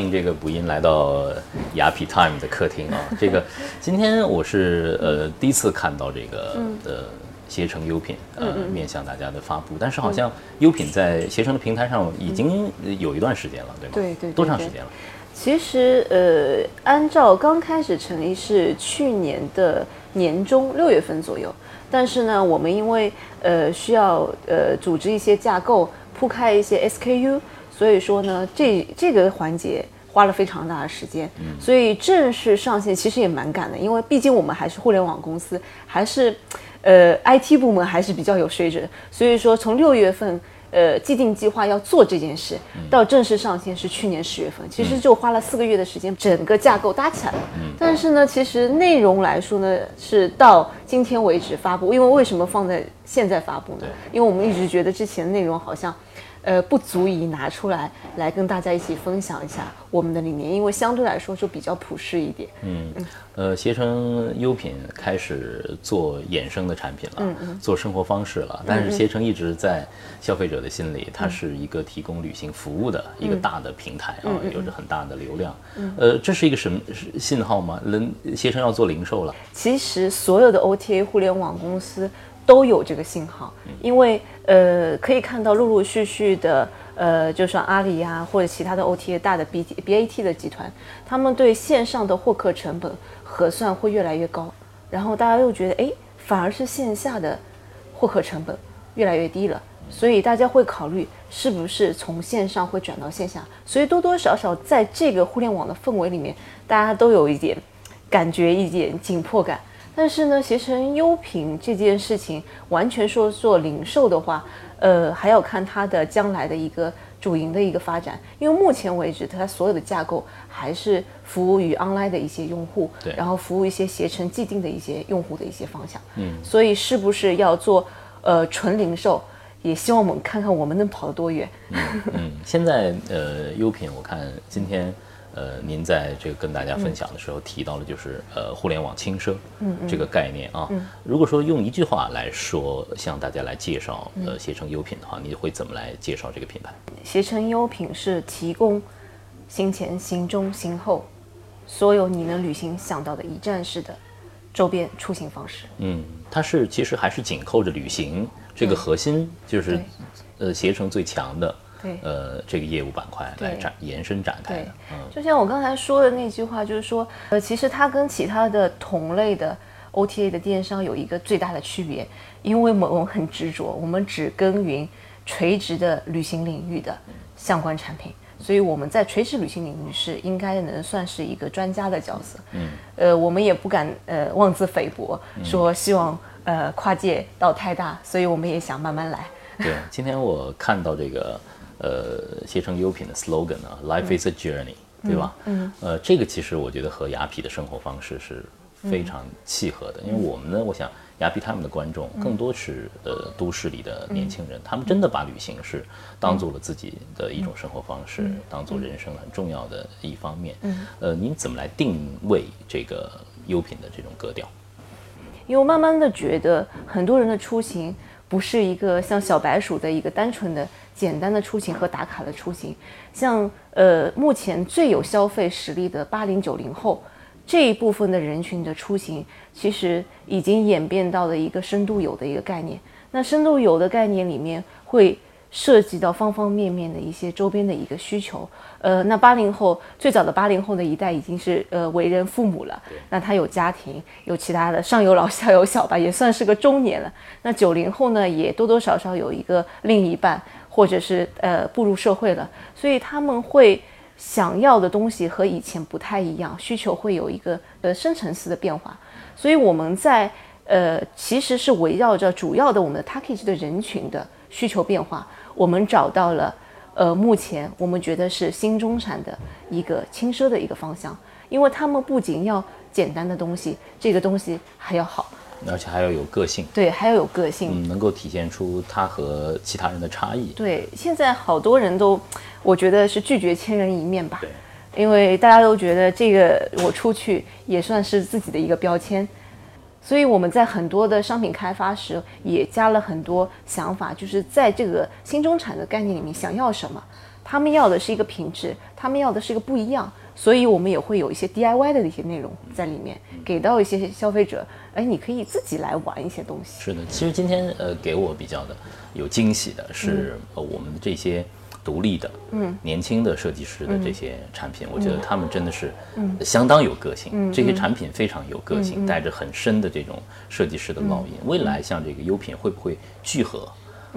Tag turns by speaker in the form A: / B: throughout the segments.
A: 欢迎这个补音来到雅痞 Time 的客厅啊。这个今天我是呃第一次看到这个呃携程优品呃面向大家的发布，但是好像优品在携程的平台上已经有一段时间了，对吗？
B: 对对对
A: 多长时间了？
B: 其实呃，按照刚开始成立是去年的年中六月份左右，但是呢，我们因为呃需要呃组织一些架构，铺开一些 SKU，所以说呢，这这个环节花了非常大的时间，所以正式上线其实也蛮赶的，因为毕竟我们还是互联网公司，还是呃 IT 部门还是比较有水准，所以说从六月份。呃，既定计划要做这件事，到正式上线是去年十月份，其实就花了四个月的时间，整个架构搭起来了。但是呢，其实内容来说呢，是到今天为止发布，因为为什么放在现在发布呢？因为我们一直觉得之前内容好像。呃，不足以拿出来来跟大家一起分享一下我们的理念，因为相对来说就比较普适一点。
A: 嗯，呃，携程优品开始做衍生的产品了，嗯做生活方式了。但是携程一直在消费者的心里，它是一个提供旅行服务的一个大的平台啊，有着很大的流量。呃，这是一个什么信号吗？能携程要做零售了？
B: 其实所有的 OTA 互联网公司。都有这个信号，因为呃可以看到陆陆续续的呃，就像阿里呀或者其他的 OTA 大的 B T B A T 的集团，他们对线上的获客成本核算会越来越高，然后大家又觉得哎，反而是线下的获客成本越来越低了，所以大家会考虑是不是从线上会转到线下，所以多多少少在这个互联网的氛围里面，大家都有一点感觉一点紧迫感。但是呢，携程优品这件事情完全说做零售的话，呃，还要看它的将来的一个主营的一个发展。因为目前为止，它所有的架构还是服务于 online 的一些用户，
A: 对，
B: 然后服务一些携程既定的一些用户的一些方向。嗯，所以是不是要做呃纯零售？也希望我们看看我们能跑得多远。
A: 嗯，现在呃优品，我看今天。呃，您在这个跟大家分享的时候提到了，就是呃，互联网轻奢这个概念啊。如果说用一句话来说，向大家来介绍呃携程优品的话，你会怎么来介绍这个品牌？
B: 携程优品是提供行前、行中、行后所有你能旅行想到的一站式的周边出行方式。
A: 嗯，它是其实还是紧扣着旅行这个核心，就是呃携程最强的。
B: 对，
A: 呃，这个业务板块来展延伸展开的，
B: 嗯，就像我刚才说的那句话，就是说，呃，其实它跟其他的同类的 OTA 的电商有一个最大的区别，因为我们很执着，我们只耕耘垂直的旅行领域的相关产品，所以我们在垂直旅行领域是应该能算是一个专家的角色，嗯，呃，我们也不敢呃妄自菲薄，说希望呃跨界到太大，所以我们也想慢慢来。
A: 对，今天我看到这个。呃，携程优品的 slogan 啊，Life is a journey，对吧？嗯，呃，这个其实我觉得和雅痞的生活方式是非常契合的，因为我们呢，我想雅痞他们的观众更多是呃都市里的年轻人，他们真的把旅行是当做了自己的一种生活方式，当做人生很重要的一方面。嗯，呃，您怎么来定位这个优品的这种格调？
B: 因为我慢慢的觉得很多人的出行不是一个像小白鼠的一个单纯的。简单的出行和打卡的出行，像呃目前最有消费实力的八零九零后这一部分的人群的出行，其实已经演变到了一个深度游的一个概念。那深度游的概念里面会。涉及到方方面面的一些周边的一个需求，呃，那八零后最早的八零后的一代已经是呃为人父母了，那他有家庭，有其他的上有老 下有小吧，也算是个中年了。那九零后呢，也多多少少有一个另一半，或者是呃步入社会了，所以他们会想要的东西和以前不太一样，需求会有一个呃深层次的变化。所以我们在呃其实是围绕着主要的我们的 package 的人群的需求变化。我们找到了，呃，目前我们觉得是新中产的一个轻奢的一个方向，因为他们不仅要简单的东西，这个东西还要好，
A: 而且还要有个性，
B: 对，还要有个性，
A: 嗯，能够体现出他和其他人的差异。
B: 对，现在好多人都，我觉得是拒绝千人一面吧，
A: 对，
B: 因为大家都觉得这个我出去也算是自己的一个标签。所以我们在很多的商品开发时也加了很多想法，就是在这个新中产的概念里面，想要什么，他们要的是一个品质，他们要的是一个不一样，所以我们也会有一些 DIY 的一些内容在里面，给到一些消费者，哎，你可以自己来玩一些东西。
A: 是的，其实今天呃给我比较的有惊喜的是，呃我们这些独立的、嗯。年轻的设计师的这些产品，我觉得他们真的是相当有个性，这些产品非常有个性，带着很深的这种设计师的烙印。未来像这个优品会不会聚合？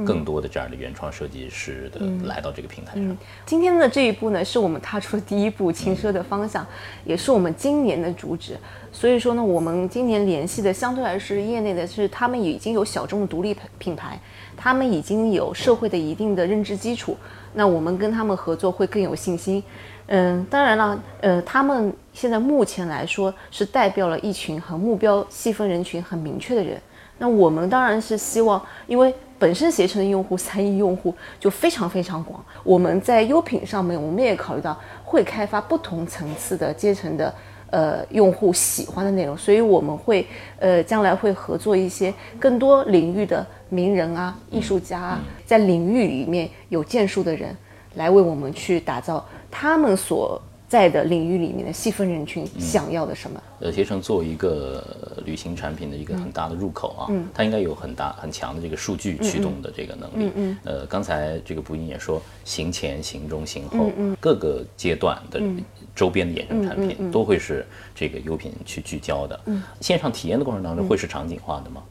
A: 更多的这样的原创设计师的来到这个平台上。
B: 今天的这一步呢，是我们踏出的第一步，轻奢的方向，也是我们今年的主旨。所以说呢，我们今年联系的相对来说业内的是他们已经有小众独立品牌，他们已经有社会的一定的认知基础，那我们跟他们合作会更有信心。嗯，当然了，呃，他们现在目前来说是代表了一群和目标细分人群很明确的人。那我们当然是希望，因为本身携程的用户三亿用户就非常非常广，我们在优品上面，我们也考虑到会开发不同层次的阶层的呃用户喜欢的内容，所以我们会呃将来会合作一些更多领域的名人啊、艺术家啊，在领域里面有建树的人，来为我们去打造他们所。在的领域里面的细分人群想要的什么？
A: 呃，携程作为一个旅行产品的一个很大的入口啊，它应该有很大很强的这个数据驱动的这个能力。嗯呃，刚才这个布音也说，行前、行中、行后各个阶段的周边的衍生产品都会是这个优品去聚焦的。嗯，线上体验的过程当中会是场景化的吗？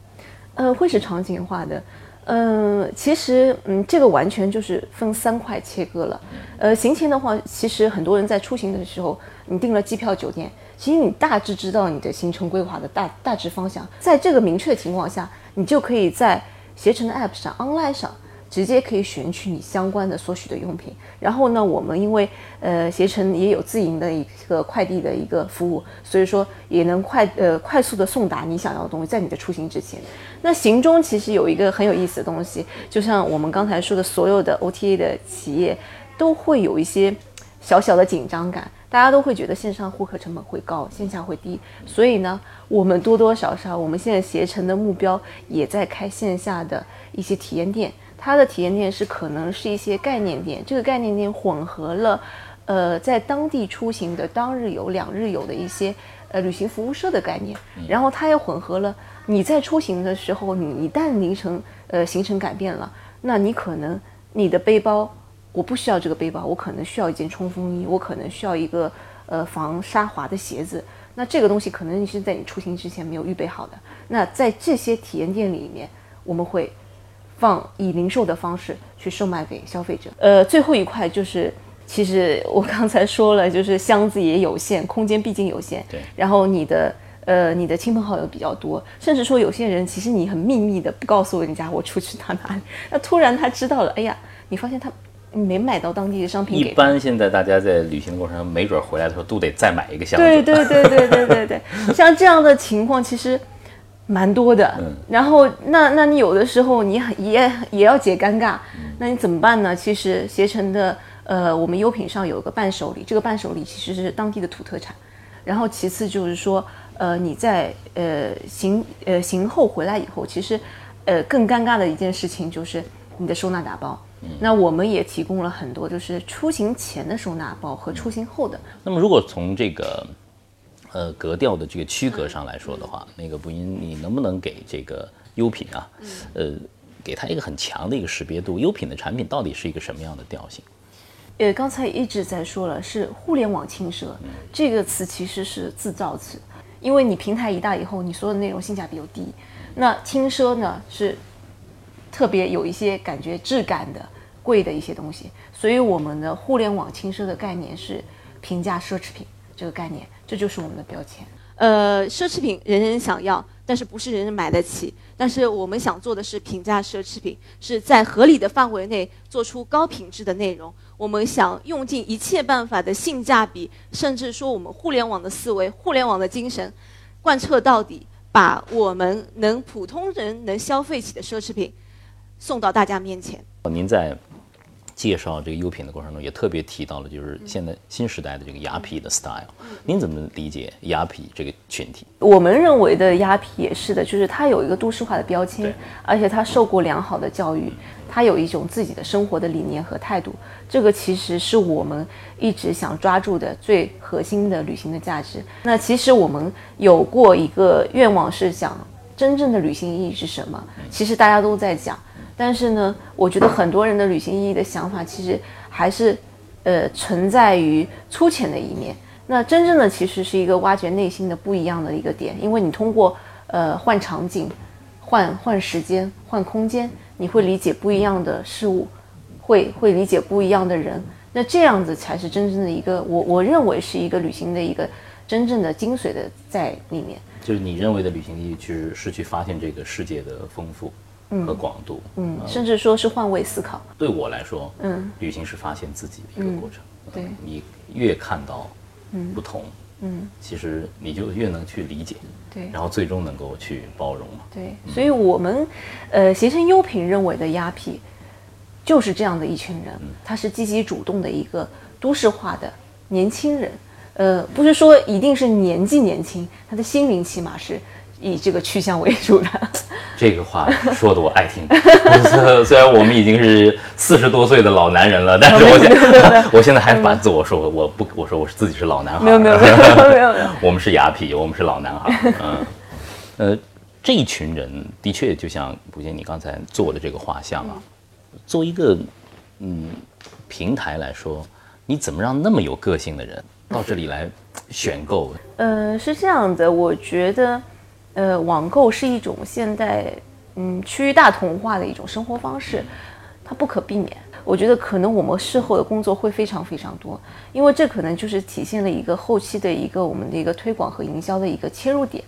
B: 呃，会是场景化的。嗯，其实，嗯，这个完全就是分三块切割了。呃，行前的话，其实很多人在出行的时候，你订了机票、酒店，其实你大致知道你的行程规划的大大致方向。在这个明确的情况下，你就可以在携程的 App 上、Online 上。直接可以选取你相关的所需的用品，然后呢，我们因为呃携程也有自营的一个快递的一个服务，所以说也能快呃快速的送达你想要的东西，在你的出行之前。那行中其实有一个很有意思的东西，就像我们刚才说的，所有的 OTA 的企业都会有一些小小的紧张感，大家都会觉得线上获客成本会高，线下会低，所以呢，我们多多少少，我们现在携程的目标也在开线下的一些体验店。它的体验店是可能是一些概念店，这个概念店混合了，呃，在当地出行的当日游、两日游的一些呃旅行服务社的概念，然后它又混合了你在出行的时候，你一旦凌晨呃行程改变了，那你可能你的背包我不需要这个背包，我可能需要一件冲锋衣，我可能需要一个呃防沙滑的鞋子，那这个东西可能你是在你出行之前没有预备好的，那在这些体验店里面，我们会。放以零售的方式去售卖给消费者。呃，最后一块就是，其实我刚才说了，就是箱子也有限，空间毕竟有限。
A: 对。
B: 然后你的呃，你的亲朋好友比较多，甚至说有些人其实你很秘密的不告诉人家我出去到哪里，那突然他知道了，哎呀，你发现他没买到当地的商品。
A: 一般现在大家在旅行的过程中，没准回来的时候都得再买一个箱子。
B: 对对对对对对对，像这样的情况其实。蛮多的，然后那那你有的时候你也也要解尴尬，那你怎么办呢？其实携程的呃，我们优品上有一个伴手礼，这个伴手礼其实是当地的土特产，然后其次就是说，呃，你在呃行呃行后回来以后，其实呃更尴尬的一件事情就是你的收纳打包，那我们也提供了很多，就是出行前的收纳包和出行后的。
A: 那么如果从这个。呃，格调的这个区隔上来说的话，那个不音，你能不能给这个优品啊，呃，给它一个很强的一个识别度？优品的产品到底是一个什么样的调性？
B: 呃，刚才一直在说了，是互联网轻奢这个词其实是自造词，因为你平台一大以后，你所有的内容性价比又低，那轻奢呢是特别有一些感觉质感的贵的一些东西，所以我们的互联网轻奢的概念是平价奢侈品这个概念。这就是我们的标签。呃，奢侈品人人想要，但是不是人人买得起。但是我们想做的是平价奢侈品，是在合理的范围内做出高品质的内容。我们想用尽一切办法的性价比，甚至说我们互联网的思维、互联网的精神，贯彻到底，把我们能普通人能消费起的奢侈品送到大家面前。
A: 您在介绍这个优品的过程中，也特别提到了，就是现在新时代的这个雅痞的 style。您怎么理解雅痞这个群体？
B: 我们认为的雅痞也是的，就是它有一个都市化的标签，而且它受过良好的教育，它有一种自己的生活的理念和态度。这个其实是我们一直想抓住的最核心的旅行的价值。那其实我们有过一个愿望是想，真正的旅行意义是什么？其实大家都在讲。但是呢，我觉得很多人的旅行意义的想法，其实还是，呃，存在于粗浅的一面。那真正的其实是一个挖掘内心的不一样的一个点，因为你通过呃换场景、换换时间、换空间，你会理解不一样的事物，会会理解不一样的人。那这样子才是真正的一个，我我认为是一个旅行的一个真正的精髓的在里面。
A: 就是你认为的旅行意义，其实是去发现这个世界的丰富。和广度，
B: 嗯，甚至说是换位思考。
A: 对我来说，嗯，旅行是发现自己的一个过程。
B: 对，
A: 你越看到不同，嗯，其实你就越能去理解，
B: 对，
A: 然后最终能够去包容嘛。
B: 对，所以我们，呃，携程优品认为的鸭皮，就是这样的一群人，他是积极主动的一个都市化的年轻人，呃，不是说一定是年纪年轻，他的心灵起码是。以这个趋向为主的，
A: 这个话说的我爱听。虽然我们已经是四十多岁的老男人了，但是我现 我现在还反自我说，我不，我说我是自己是老男孩。
B: 没有没有没有没有没有，
A: 我们是雅痞，我们是老男孩。嗯，呃，这一群人的确就像卜杰你刚才做的这个画像啊，作为一个嗯平台来说，你怎么让那么有个性的人到这里来选购？
B: 呃，是这样的，我觉得。呃，网购是一种现代嗯趋于大同化的一种生活方式，它不可避免。我觉得可能我们事后的工作会非常非常多，因为这可能就是体现了一个后期的一个我们的一个推广和营销的一个切入点。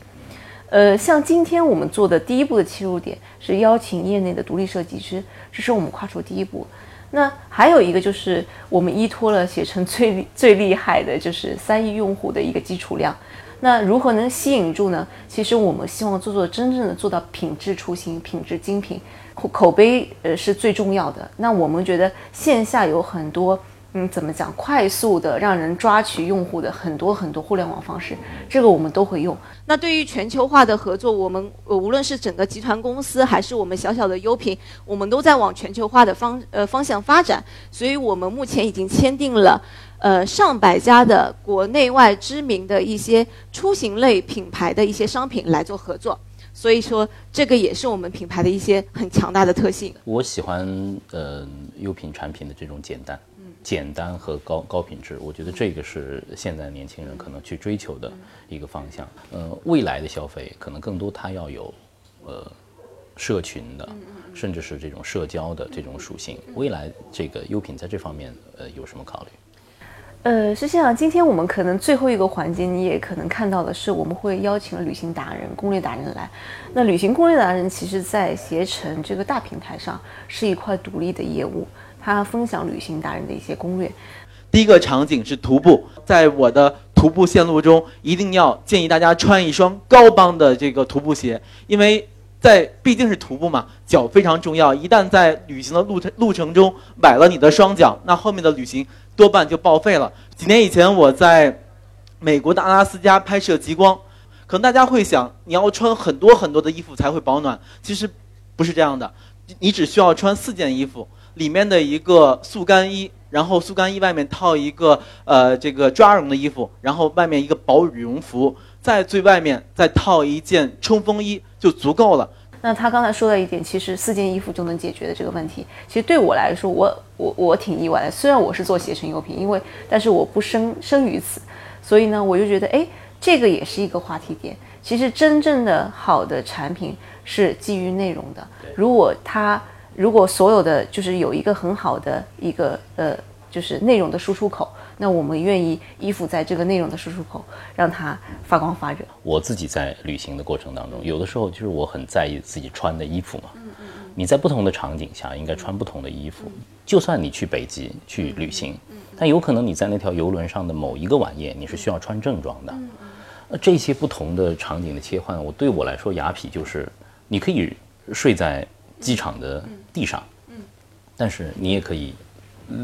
B: 呃，像今天我们做的第一步的切入点是邀请业内的独立设计师，这是我们跨出第一步。那还有一个就是我们依托了携程最 最厉害的就是三亿用户的一个基础量。那如何能吸引住呢？其实我们希望做做真正的做到品质出行、品质精品，口口碑呃是最重要的。那我们觉得线下有很多，嗯，怎么讲，快速的让人抓取用户的很多很多互联网方式，这个我们都会用。那对于全球化的合作，我们无论是整个集团公司，还是我们小小的优品，我们都在往全球化的方呃方向发展。所以我们目前已经签订了。呃，上百家的国内外知名的一些出行类品牌的一些商品来做合作，所以说这个也是我们品牌的一些很强大的特性。
A: 我喜欢呃优品产品的这种简单，简单和高高品质，我觉得这个是现在年轻人可能去追求的一个方向。呃，未来的消费可能更多它要有呃社群的，甚至是这种社交的这种属性。未来这个优品在这方面呃有什么考虑？
B: 呃，实际上，今天我们可能最后一个环节，你也可能看到的是，我们会邀请旅行达人、攻略达人来。那旅行攻略达人，其实在携程这个大平台上是一块独立的业务，他分享旅行达人的一些攻略。
C: 第一个场景是徒步，在我的徒步线路中，一定要建议大家穿一双高帮的这个徒步鞋，因为在毕竟是徒步嘛，脚非常重要。一旦在旅行的路程路程中崴了你的双脚，那后面的旅行。多半就报废了。几年以前，我在美国的阿拉斯加拍摄极光，可能大家会想，你要穿很多很多的衣服才会保暖。其实不是这样的，你只需要穿四件衣服，里面的一个速干衣，然后速干衣外面套一个呃这个抓绒的衣服，然后外面一个薄羽绒服，在最外面再套一件冲锋衣就足够了。
B: 那他刚才说的一点，其实四件衣服就能解决的这个问题，其实对我来说，我我我挺意外的。虽然我是做携程优品，因为但是我不生生于此，所以呢，我就觉得，哎，这个也是一个话题点。其实真正的好的产品是基于内容的。如果它如果所有的就是有一个很好的一个呃，就是内容的输出口。那我们愿意依附在这个内容的输出口，让它发光发热。
A: 我自己在旅行的过程当中，有的时候就是我很在意自己穿的衣服嘛。嗯嗯你在不同的场景下应该穿不同的衣服。就算你去北极去旅行，但有可能你在那条游轮上的某一个晚宴，你是需要穿正装的。嗯嗯。这些不同的场景的切换，我对我来说，雅痞就是你可以睡在机场的地上。嗯。但是你也可以。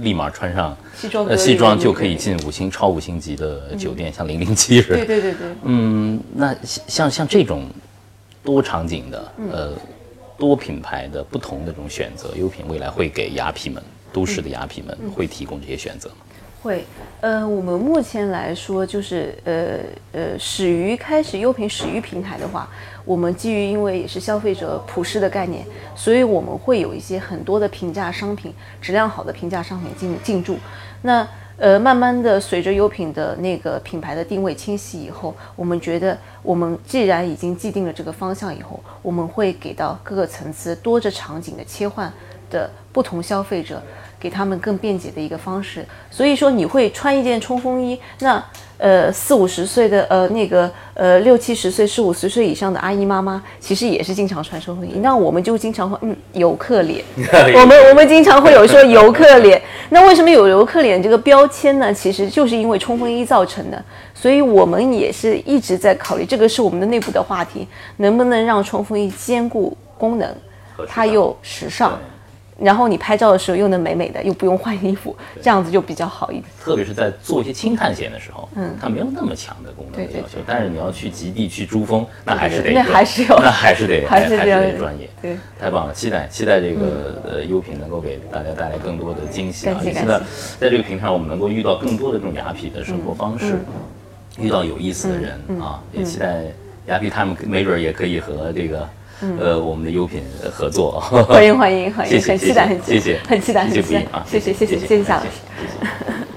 A: 立马穿上
B: 西装
A: 呃西装就可以进五星超五星级的酒店，像零零七似的。
B: 对对对对，
A: 嗯，那像像这种多场景的，呃，多品牌的不同的这种选择，优品未来会给雅痞们、都市的雅痞们会提供这些选择吗？
B: 会，呃，我们目前来说，就是呃呃，始于开始优品始于平台的话，我们基于因为也是消费者普世的概念，所以我们会有一些很多的平价商品，质量好的平价商品进进驻。那呃，慢慢的随着优品的那个品牌的定位清晰以后，我们觉得我们既然已经既定了这个方向以后，我们会给到各个层次多着场景的切换的不同消费者。给他们更便捷的一个方式。所以说，你会穿一件冲锋衣，那呃四五十岁的呃那个呃六七十岁、四五十岁以上的阿姨妈妈，其实也是经常穿冲锋衣。那我们就经常会嗯游客脸，我们我们经常会有说游客脸。那为什么有游客脸这个标签呢？其实就是因为冲锋衣造成的。所以我们也是一直在考虑，这个是我们的内部的话题，能不能让冲锋衣兼顾功能，它又时尚。然后你拍照的时候又能美美的，又不用换衣服，这样子就比较好一点。
A: 特别是在做一些轻探险的时候，嗯，它没有那么强的功能的要求，但是你要去极地去珠峰，那还是得，
B: 那还是有，
A: 那还是得，
B: 还是
A: 得专业。
B: 对，
A: 太棒了，期待期待这个呃优品能够给大家带来更多的惊喜啊！
B: 感谢
A: 期待在这个平台上我们能够遇到更多的这种雅痞的生活方式，遇到有意思的人啊，也期待雅痞他们没准也可以和这个。呃，我们的优品合作，
B: 欢迎欢迎欢迎，很期待很
A: 谢谢，
B: 很期待很期待
A: 啊，
B: 谢谢谢谢谢谢夏老师。